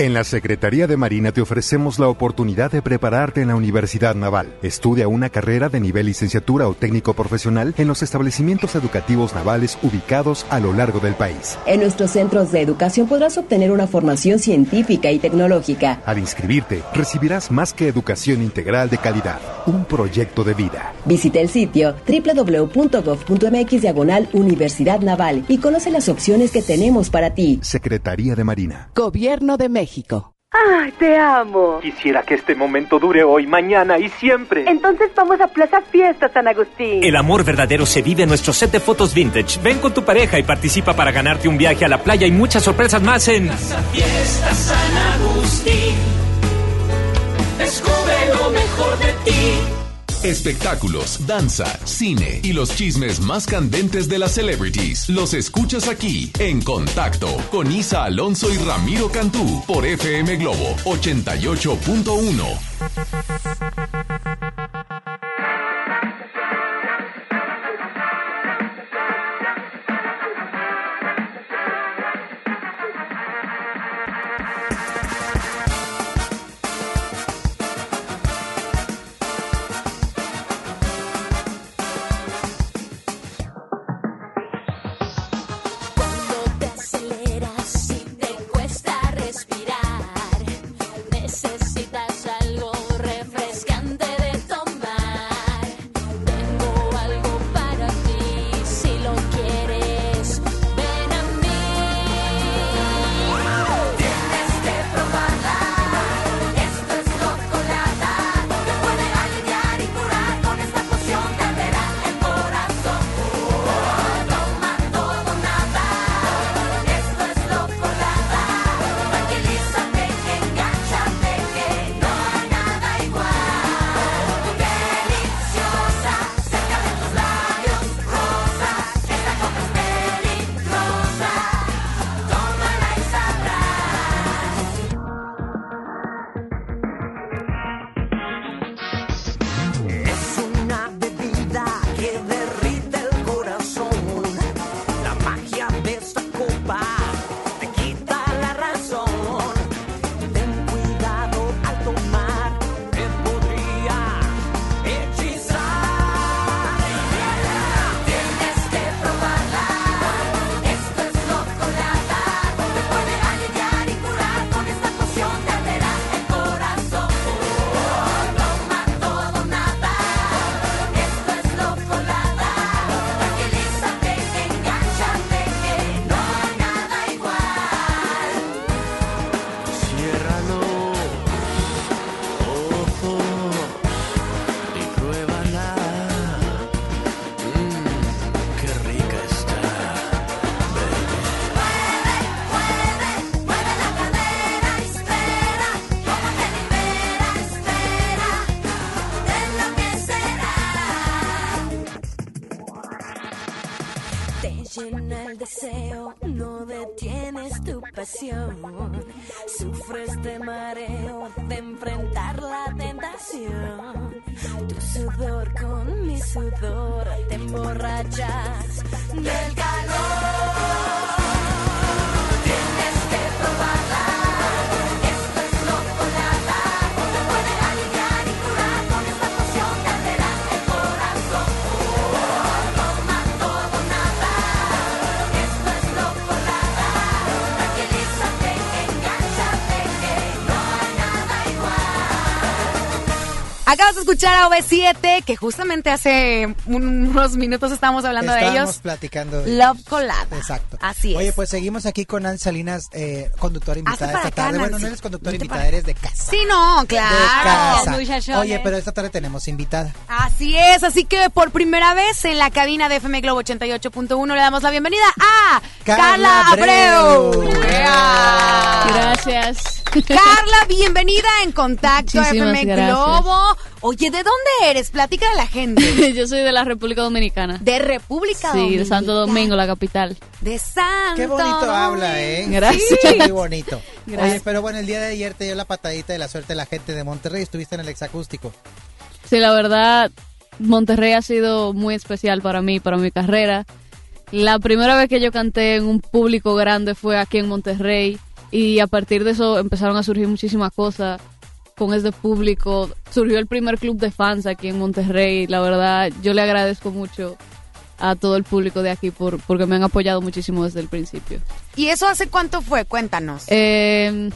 Speaker 21: En la Secretaría de Marina te ofrecemos la oportunidad de prepararte en la Universidad Naval. Estudia una carrera de nivel licenciatura o técnico profesional en los establecimientos educativos navales ubicados a lo largo del país.
Speaker 22: En nuestros centros de educación podrás obtener una formación científica y tecnológica.
Speaker 21: Al inscribirte, recibirás más que educación integral de calidad, un proyecto de vida.
Speaker 22: Visita el sitio www.gov.mx diagonal Universidad Naval y conoce las opciones que tenemos para ti.
Speaker 21: Secretaría de Marina.
Speaker 23: Gobierno de México.
Speaker 24: ¡Ay, te amo!
Speaker 25: Quisiera que este momento dure hoy, mañana y siempre.
Speaker 24: Entonces vamos a Plaza Fiesta San Agustín.
Speaker 26: El amor verdadero se vive en nuestro set de fotos vintage. Ven con tu pareja y participa para ganarte un viaje a la playa y muchas sorpresas más en
Speaker 27: Plaza Fiesta San Agustín. Descubre lo mejor de ti.
Speaker 2: Espectáculos, danza, cine y los chismes más candentes de las celebrities. Los escuchas aquí en Contacto con Isa Alonso y Ramiro Cantú por FM Globo 88.1.
Speaker 4: Acabas de escuchar a OV7, que justamente hace unos minutos estábamos hablando de
Speaker 5: Estábamos
Speaker 4: ellos.
Speaker 5: platicando de
Speaker 4: Love Colada.
Speaker 5: Exacto.
Speaker 4: Así es.
Speaker 5: Oye, pues seguimos aquí con Ann Salinas, eh, conductora invitada
Speaker 4: para
Speaker 5: esta
Speaker 4: acá,
Speaker 5: tarde. Bueno, no eres conductora
Speaker 4: Vente
Speaker 5: invitada,
Speaker 4: para
Speaker 5: eres de casa.
Speaker 4: Sí, no,
Speaker 5: De
Speaker 4: claro.
Speaker 5: casa. Oye, pero esta tarde tenemos invitada.
Speaker 4: Así es, así que por primera vez en la cabina de FM Globo 88.1 le damos la bienvenida a
Speaker 5: Carla
Speaker 4: Carla Abreu.
Speaker 5: Abreu.
Speaker 28: Gracias.
Speaker 4: Carla, bienvenida en Contacto
Speaker 28: Muchísimas
Speaker 4: FM
Speaker 28: gracias.
Speaker 4: Globo. Oye, ¿de dónde eres? Platica a la gente.
Speaker 28: Yo soy de la República Dominicana.
Speaker 4: De República
Speaker 28: Sí,
Speaker 4: Dominicana.
Speaker 28: de Santo Domingo, la capital.
Speaker 4: De Santo
Speaker 5: Qué bonito habla, ¿eh?
Speaker 28: Gracias.
Speaker 5: Sí, Muy bonito.
Speaker 28: Gracias.
Speaker 5: Oye, pero bueno, el día de ayer te dio la patadita de la suerte la gente de Monterrey. Estuviste en el exacústico.
Speaker 28: Sí, la verdad, Monterrey ha sido muy especial para mí, para mi carrera. La primera vez que yo canté en un público grande fue aquí en Monterrey y a partir de eso empezaron a surgir muchísimas cosas con este público. Surgió el primer club de fans aquí en Monterrey. La verdad, yo le agradezco mucho a todo el público de aquí por, porque me han apoyado muchísimo desde el principio.
Speaker 4: ¿Y eso hace cuánto fue? Cuéntanos.
Speaker 28: Eh,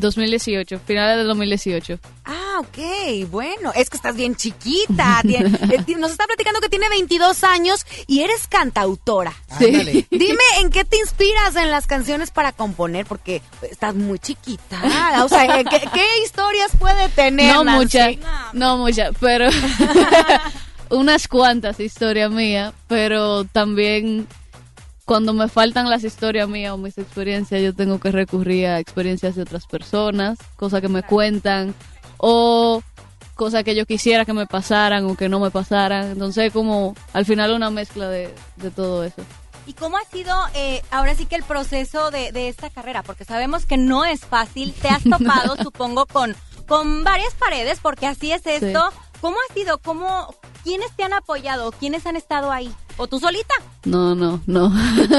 Speaker 28: 2018, finales del 2018.
Speaker 4: Ah, ok, bueno, es que estás bien chiquita. Tien- eh, nos está platicando que tiene 22 años y eres cantautora.
Speaker 28: Sí.
Speaker 4: Dime, ¿en qué te inspiras en las canciones para componer? Porque estás muy chiquita. O sea, ¿qué, qué historias puede tener?
Speaker 28: No muchas, no muchas, pero unas cuantas historias mías, pero también cuando me faltan las historias mías o mis experiencias, yo tengo que recurrir a experiencias de otras personas, cosas que me cuentan o cosas que yo quisiera que me pasaran o que no me pasaran. Entonces, como al final una mezcla de, de todo eso.
Speaker 6: ¿Y cómo ha sido eh, ahora sí que el proceso de, de esta carrera? Porque sabemos que no es fácil. Te has topado, supongo, con, con varias paredes, porque así es esto. ¿Cómo ha sido? ¿Cómo, ¿Quiénes te han apoyado? ¿Quiénes han estado ahí? ¿O tú solita?
Speaker 28: No, no, no.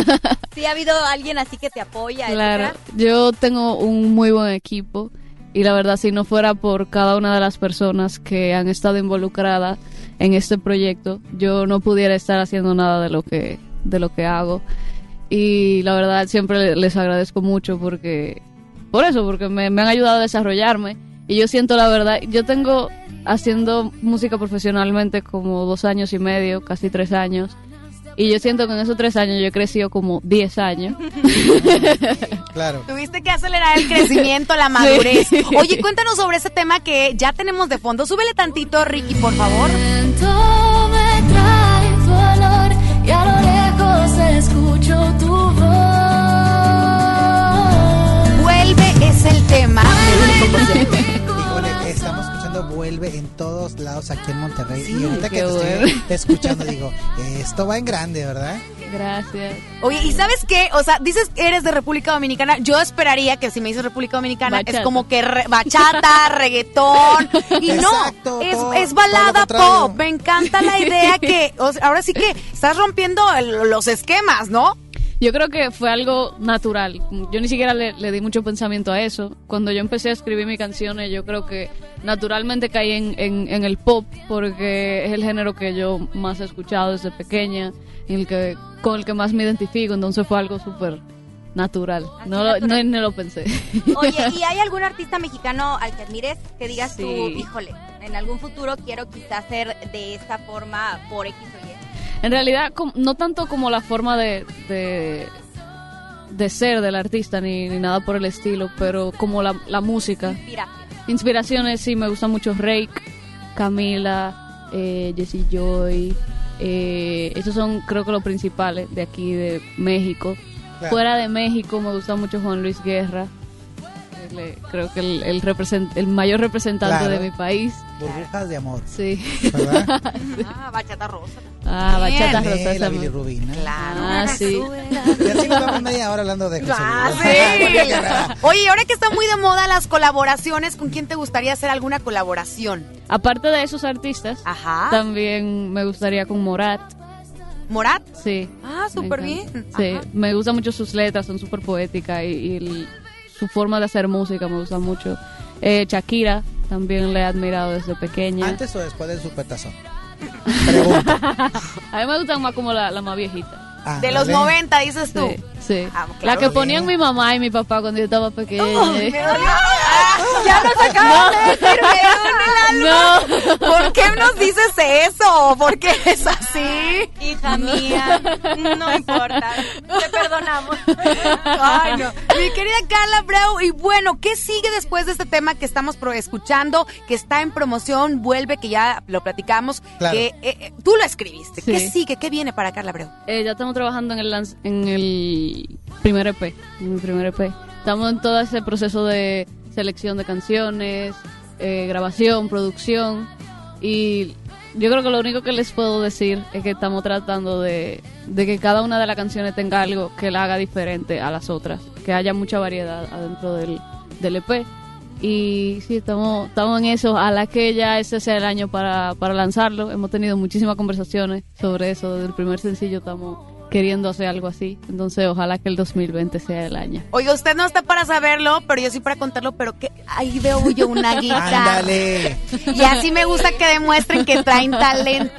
Speaker 6: ¿Sí ha habido alguien así que te apoya?
Speaker 28: Claro,
Speaker 6: etcétera?
Speaker 28: yo tengo un muy buen equipo y la verdad si no fuera por cada una de las personas que han estado involucradas en este proyecto, yo no pudiera estar haciendo nada de lo que de lo que hago y la verdad siempre les agradezco mucho porque por eso, porque me, me han ayudado a desarrollarme y yo siento la verdad, yo tengo haciendo música profesionalmente como dos años y medio, casi tres años. Y yo siento que en esos tres años yo he crecido como 10 años.
Speaker 5: Claro.
Speaker 4: Tuviste que acelerar el crecimiento, la madurez.
Speaker 28: Sí.
Speaker 4: Oye, cuéntanos sobre ese tema que ya tenemos de fondo. Súbele tantito, Ricky, por favor.
Speaker 29: Me trae tu olor y a lo lejos escucho tu voz.
Speaker 4: Vuelve es el tema.
Speaker 5: Vuelve en todos lados aquí en Monterrey.
Speaker 4: Sí,
Speaker 5: y ahorita que te
Speaker 28: bueno.
Speaker 5: estoy escuchando, digo, esto va en grande, ¿verdad?
Speaker 28: Gracias.
Speaker 4: Oye, ¿y sabes qué? O sea, dices que eres de República Dominicana. Yo esperaría que si me dices República Dominicana es como que re- bachata, reggaetón. Y
Speaker 5: Exacto,
Speaker 4: no, es,
Speaker 5: todo-
Speaker 4: es balada pop. Me encanta la idea que, o sea, ahora sí que estás rompiendo el- los esquemas, ¿no?
Speaker 28: Yo creo que fue algo natural. Yo ni siquiera le, le di mucho pensamiento a eso. Cuando yo empecé a escribir mis canciones, yo creo que naturalmente caí en, en- en el pop porque es el género que yo más he escuchado desde pequeña, en el que, con el que más me identifico. Entonces fue algo súper natural. No, lo- no, ni lo pensé.
Speaker 6: Oye, ¿y hay algún artista mexicano al que admires que digas tú,
Speaker 28: Sí.
Speaker 6: híjole, en algún futuro quiero quizás ser de esta forma por X o Y?
Speaker 28: En realidad, no tanto como la forma de, de, de ser del artista ni, ni nada por el estilo, pero como la, la música.
Speaker 6: Inspiración.
Speaker 28: Inspiraciones, sí, me gusta mucho Rake, Camila, eh, Jessie Joy. Eh, esos son, creo que, los principales de aquí, de México.
Speaker 5: Claro.
Speaker 28: Fuera de México, me gusta mucho Juan Luis Guerra. Creo que el, el, represent- el mayor representante
Speaker 5: Claro.
Speaker 28: de mi país.
Speaker 5: Burbujas de amor.
Speaker 28: Sí.
Speaker 5: ¿Verdad?
Speaker 4: Ah, bachata rosa.
Speaker 28: Ah, bachata rosa.
Speaker 5: la
Speaker 28: esa
Speaker 5: Billy
Speaker 28: me-
Speaker 5: Rubina.
Speaker 4: Claro.
Speaker 28: Ah, sí.
Speaker 5: Y así nos vamos media hora hablando de José
Speaker 4: Ah, sí. Oye, ahora que está muy de moda las colaboraciones, ¿con quién te gustaría hacer alguna colaboración?
Speaker 28: Aparte de esos artistas,
Speaker 4: Ajá.
Speaker 28: también me gustaría con Morat.
Speaker 4: ¿Morat?
Speaker 28: Sí.
Speaker 4: Ah, súper bien.
Speaker 28: Sí,
Speaker 4: Ajá.
Speaker 28: me gustan mucho sus letras, son súper poéticas y, y el- su forma de hacer música me gusta mucho. Eh, Shakira, también le he admirado desde pequeña.
Speaker 5: ¿Antes o después del supertazón?
Speaker 28: A mí me gustan más como la, la más viejita.
Speaker 4: De los 90, dices tú.
Speaker 28: Sí, sí.
Speaker 4: Ah,
Speaker 28: la
Speaker 4: claro.
Speaker 28: que ponían mi mamá y mi papá cuando yo estaba pequeña.
Speaker 4: me dolió. Ah, ya nos acaban de decir, me duele el alma. ¿Por qué nos dices eso? ¿Por qué es así?
Speaker 6: Hija mía, no importa, te perdonamos.
Speaker 4: Ay, no. Mi querida Carla Breu, y bueno, ¿qué sigue después de este tema que estamos escuchando, que está en promoción, vuelve, que ya lo platicamos,
Speaker 28: Claro.
Speaker 4: que eh, eh, tú lo escribiste? ¿Qué
Speaker 28: Sí.
Speaker 4: sigue? ¿Qué viene para Carla Breu?
Speaker 28: Eh, ya estamos trabajando en el, lanz- en el primer EP, en mi primer EP. Estamos en todo ese proceso de selección de canciones, eh, grabación, producción y yo creo que lo único que les puedo decir es que estamos tratando de, que cada una de las canciones tenga algo que la haga diferente a las otras, que haya mucha variedad adentro del, del EP. Y sí, estamos, estamos en eso. A la que ya ese sea el año para, para lanzarlo. Hemos tenido muchísimas conversaciones sobre eso. Desde el primer sencillo estamos queriendo hacer algo así. Entonces, ojalá que el 2020 sea el año.
Speaker 4: Oiga, usted no está para saberlo, pero yo sí para contarlo, pero que ahí veo yo una guitarra.
Speaker 5: Ándale.
Speaker 4: Y así me gusta que demuestren que traen talento.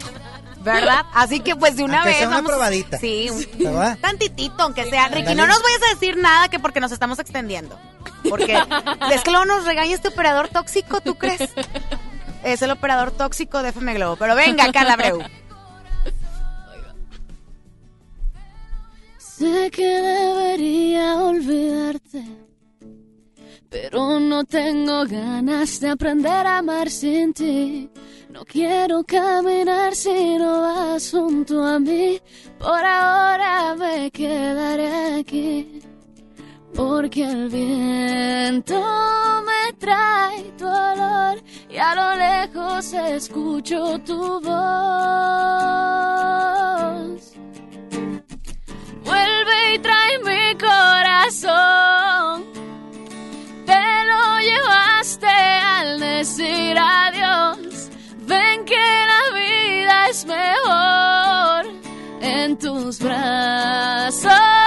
Speaker 4: ¿Verdad? Así que pues de una
Speaker 5: Aunque
Speaker 4: vez
Speaker 5: sea una
Speaker 4: vamos.
Speaker 5: probadita.
Speaker 4: Sí, un
Speaker 5: ¿Verdad?
Speaker 4: tantitito, aunque sea. Ricky, no nos vayas a decir nada que porque nos estamos extendiendo. Porque es que luego nos regaña este operador tóxico, ¿tú crees? Es el operador tóxico de FM Globo. Pero venga, Carla Breu.
Speaker 30: Que debería olvidarte, pero no tengo ganas de aprender a amar sin ti. No quiero caminar si no vas junto a mí. Por ahora me quedaré aquí. Porque el viento me trae tu olor y a lo lejos escucho tu voz. Y trae mi corazón. Te lo llevaste al decir adiós. Ven que la vida es mejor en tus brazos.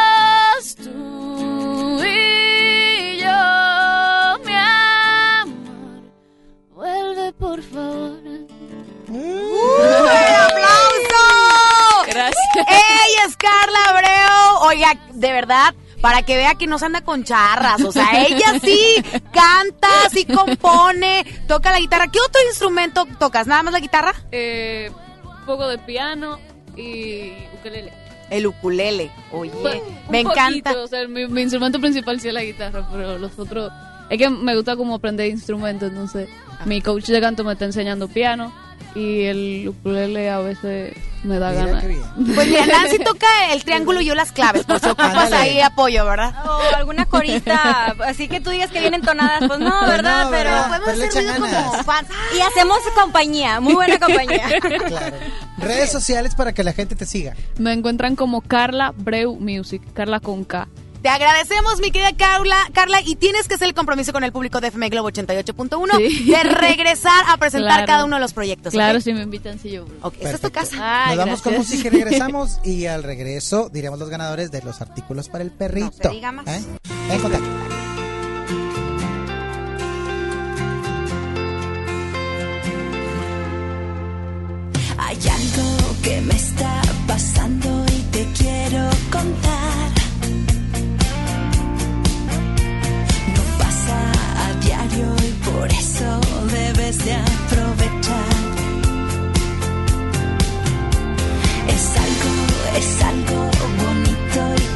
Speaker 4: Oiga, de verdad, para que vea que no se anda con charras. O sea, ella sí canta, sí compone, toca la guitarra. ¿Qué otro instrumento tocas? ¿Nada más la guitarra?
Speaker 28: Eh, un poco de piano y ukelele.
Speaker 4: El ukulele. Oye,
Speaker 28: Un
Speaker 4: me encanta.
Speaker 28: o sea, mi, mi instrumento principal sí es la guitarra, pero los otros... Es que me gusta como aprender instrumentos, entonces mi coach de canto me está enseñando piano y el ukulele a veces me da
Speaker 5: Mira
Speaker 28: ganas.
Speaker 4: Pues mira, Nancy toca el triángulo y yo las claves, por si ocupas ahí apoyo, ¿verdad?
Speaker 6: O alguna corita, así que tú digas que vienen tonadas, pues no,
Speaker 5: Pues
Speaker 6: ¿verdad?
Speaker 5: no,
Speaker 6: pero
Speaker 5: ¿verdad?
Speaker 4: Podemos
Speaker 5: Pero
Speaker 4: hacer ruido como fans.
Speaker 6: y hacemos compañía, muy buena compañía.
Speaker 5: Claro. Redes sociales para que la gente te siga.
Speaker 28: Me encuentran como Carla Breu Music, Carla con K.
Speaker 4: Te agradecemos, mi querida Carla, Carla, y tienes que hacer el compromiso con el público de FM Globo 88.1
Speaker 28: Sí.
Speaker 4: de regresar a presentar
Speaker 28: Claro.
Speaker 4: cada uno de los proyectos.
Speaker 28: Claro, si me invitan, sí yo.
Speaker 4: Ok, esa es tu casa.
Speaker 5: Nos vamos con
Speaker 28: gracias.
Speaker 5: música y regresamos. Y al regreso diremos los ganadores de los artículos para el perrito.
Speaker 4: No se diga más.
Speaker 5: ¿Eh?
Speaker 30: Hay algo que me está pasando y te quiero contar. Por eso debes de aprovechar. Es algo, es algo bonito y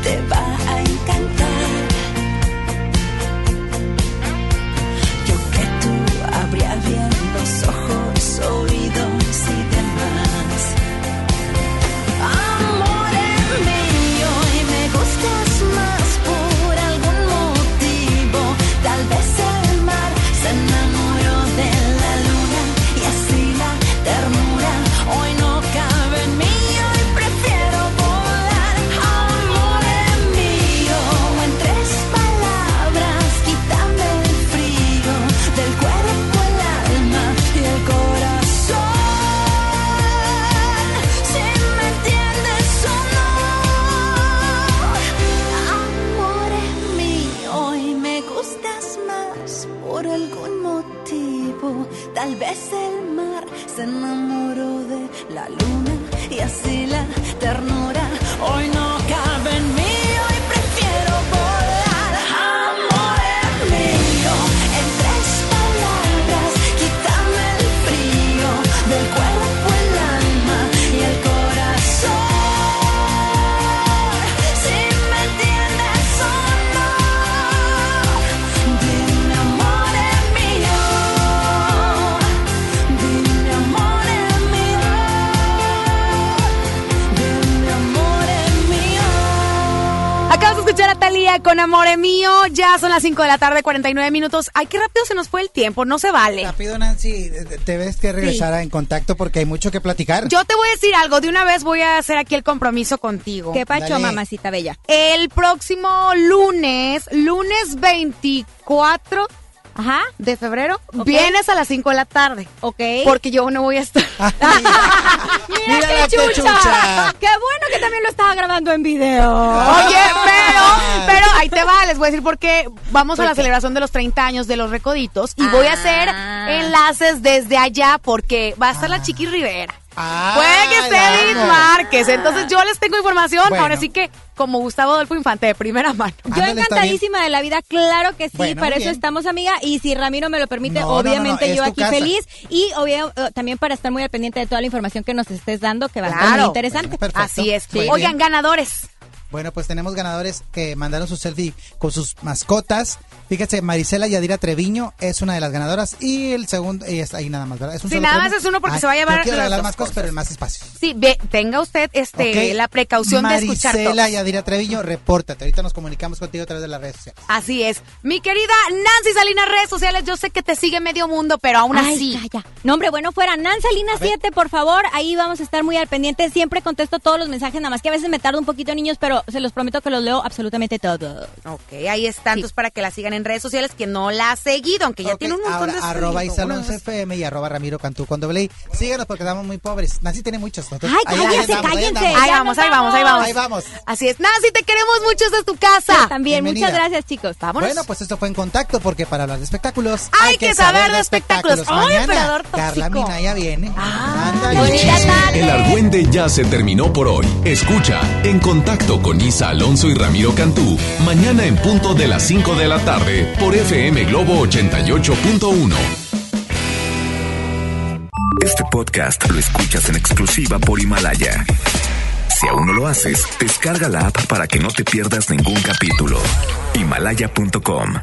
Speaker 4: Con Amore Mío. Ya son las 5 de la tarde, 49 minutos. Ay, qué rápido se nos fue el tiempo. No se vale.
Speaker 5: Rápido, Nancy, te ves que regresar en contacto porque hay mucho que platicar.
Speaker 4: Yo te voy a decir algo. De una vez voy a hacer aquí el compromiso contigo.
Speaker 6: ¿Qué pacho,
Speaker 5: Dale.
Speaker 6: mamacita bella?
Speaker 4: El próximo lunes, lunes 24
Speaker 6: Ajá.
Speaker 4: de febrero, vienes a las 5 de la tarde.
Speaker 6: Ok.
Speaker 4: Porque yo no voy a estar.
Speaker 6: Mira
Speaker 5: Mírala
Speaker 6: qué
Speaker 5: qué
Speaker 6: chucha. Qué bueno que también lo estaba grabando en video.
Speaker 4: Oye, pero, pero ahí te va, les voy a decir por qué vamos a
Speaker 6: ¿Por
Speaker 4: la
Speaker 6: qué?
Speaker 4: celebración de los 30 años de los Recoditos y voy a hacer
Speaker 6: Ah.
Speaker 4: enlaces desde allá porque va a estar la Chiqui Rivera.
Speaker 5: Ah,
Speaker 4: Puede que
Speaker 5: la
Speaker 4: Edith
Speaker 5: amo.
Speaker 4: Márquez, entonces yo les tengo información,
Speaker 5: Bueno.
Speaker 4: ahora sí que como Gustavo Adolfo Infante de primera mano.
Speaker 6: Yo
Speaker 5: Ándale,
Speaker 6: encantadísima de la vida, claro que sí,
Speaker 5: Bueno,
Speaker 6: para eso
Speaker 5: bien.
Speaker 6: estamos, amiga. Y si Ramiro me lo permite,
Speaker 5: No, no, no, no,
Speaker 6: obviamente yo aquí
Speaker 5: casa.
Speaker 6: feliz. Y obvio, eh, también para estar muy al pendiente de toda la información que nos estés dando, que va a estar muy interesante.
Speaker 5: Perfecto.
Speaker 4: Así es.
Speaker 5: Muy
Speaker 4: Oigan,
Speaker 5: bien.
Speaker 4: ganadores.
Speaker 5: Bueno, pues tenemos ganadores que mandaron su selfie con sus mascotas. Fíjense, Marisela Yadira Treviño es una de las ganadoras y el segundo, y está ahí nada más, ¿verdad? Es un
Speaker 4: Sí, nada
Speaker 5: premio.
Speaker 4: más es uno porque
Speaker 5: Ay,
Speaker 4: se va a llevar
Speaker 5: quiero
Speaker 4: las
Speaker 5: regalar más cosas, pero en más espacio.
Speaker 4: Sí, ve, tenga usted este la precaución de escuchar.
Speaker 5: Marisela Yadira Treviño, repórtate. Ahorita nos comunicamos contigo a través de las redes sociales.
Speaker 4: Así es. Mi querida Nancy Salinas, redes sociales, yo sé que te sigue medio mundo, pero aún
Speaker 6: Ay,
Speaker 4: así.
Speaker 6: calla. No, hombre, bueno, fuera Nansalina 7, por favor. Ahí vamos a estar muy al pendiente. Siempre contesto todos los mensajes, nada más que a veces me tardo un poquito, niños, pero se los prometo que los leo absolutamente todos.
Speaker 4: Ok, ahí están, entonces para que la sigan en redes sociales, que no la ha seguido, aunque ya tiene un montón
Speaker 5: ahora,
Speaker 4: de
Speaker 5: arroba
Speaker 4: seguidores.
Speaker 5: Isalonso FM y arroba Ramiro Cantú con doble I. Síganos porque estamos muy pobres. Nancy tiene muchos. nosotros-
Speaker 6: Ay, cállense,
Speaker 5: ahí
Speaker 6: cállense.
Speaker 4: Ahí
Speaker 6: Ya
Speaker 4: vamos, ahí vamos, ahí vamos.
Speaker 5: Ahí vamos.
Speaker 4: Así es. Nancy, te queremos mucho desde tu casa.
Speaker 6: También,
Speaker 5: Bienvenida.
Speaker 6: muchas gracias, chicos.
Speaker 4: Vámonos.
Speaker 5: Bueno, pues esto fue en contacto porque para hablar de espectáculos
Speaker 4: Hay que saber de espectáculos. Ay,
Speaker 5: Mañana Carla
Speaker 4: tóxico.
Speaker 5: Minaya viene.
Speaker 4: Ah,
Speaker 2: chisme,
Speaker 4: tarde.
Speaker 2: el argüende ya se terminó por hoy. Escucha En Contacto con Isa Alonso y Ramiro Cantú. Mañana en punto de las 5 de la tarde por FM Globo 88.1.
Speaker 1: Este podcast lo escuchas en exclusiva por Himalaya. Si aún no lo haces, descarga la app para que no te pierdas ningún capítulo. Himalaya.com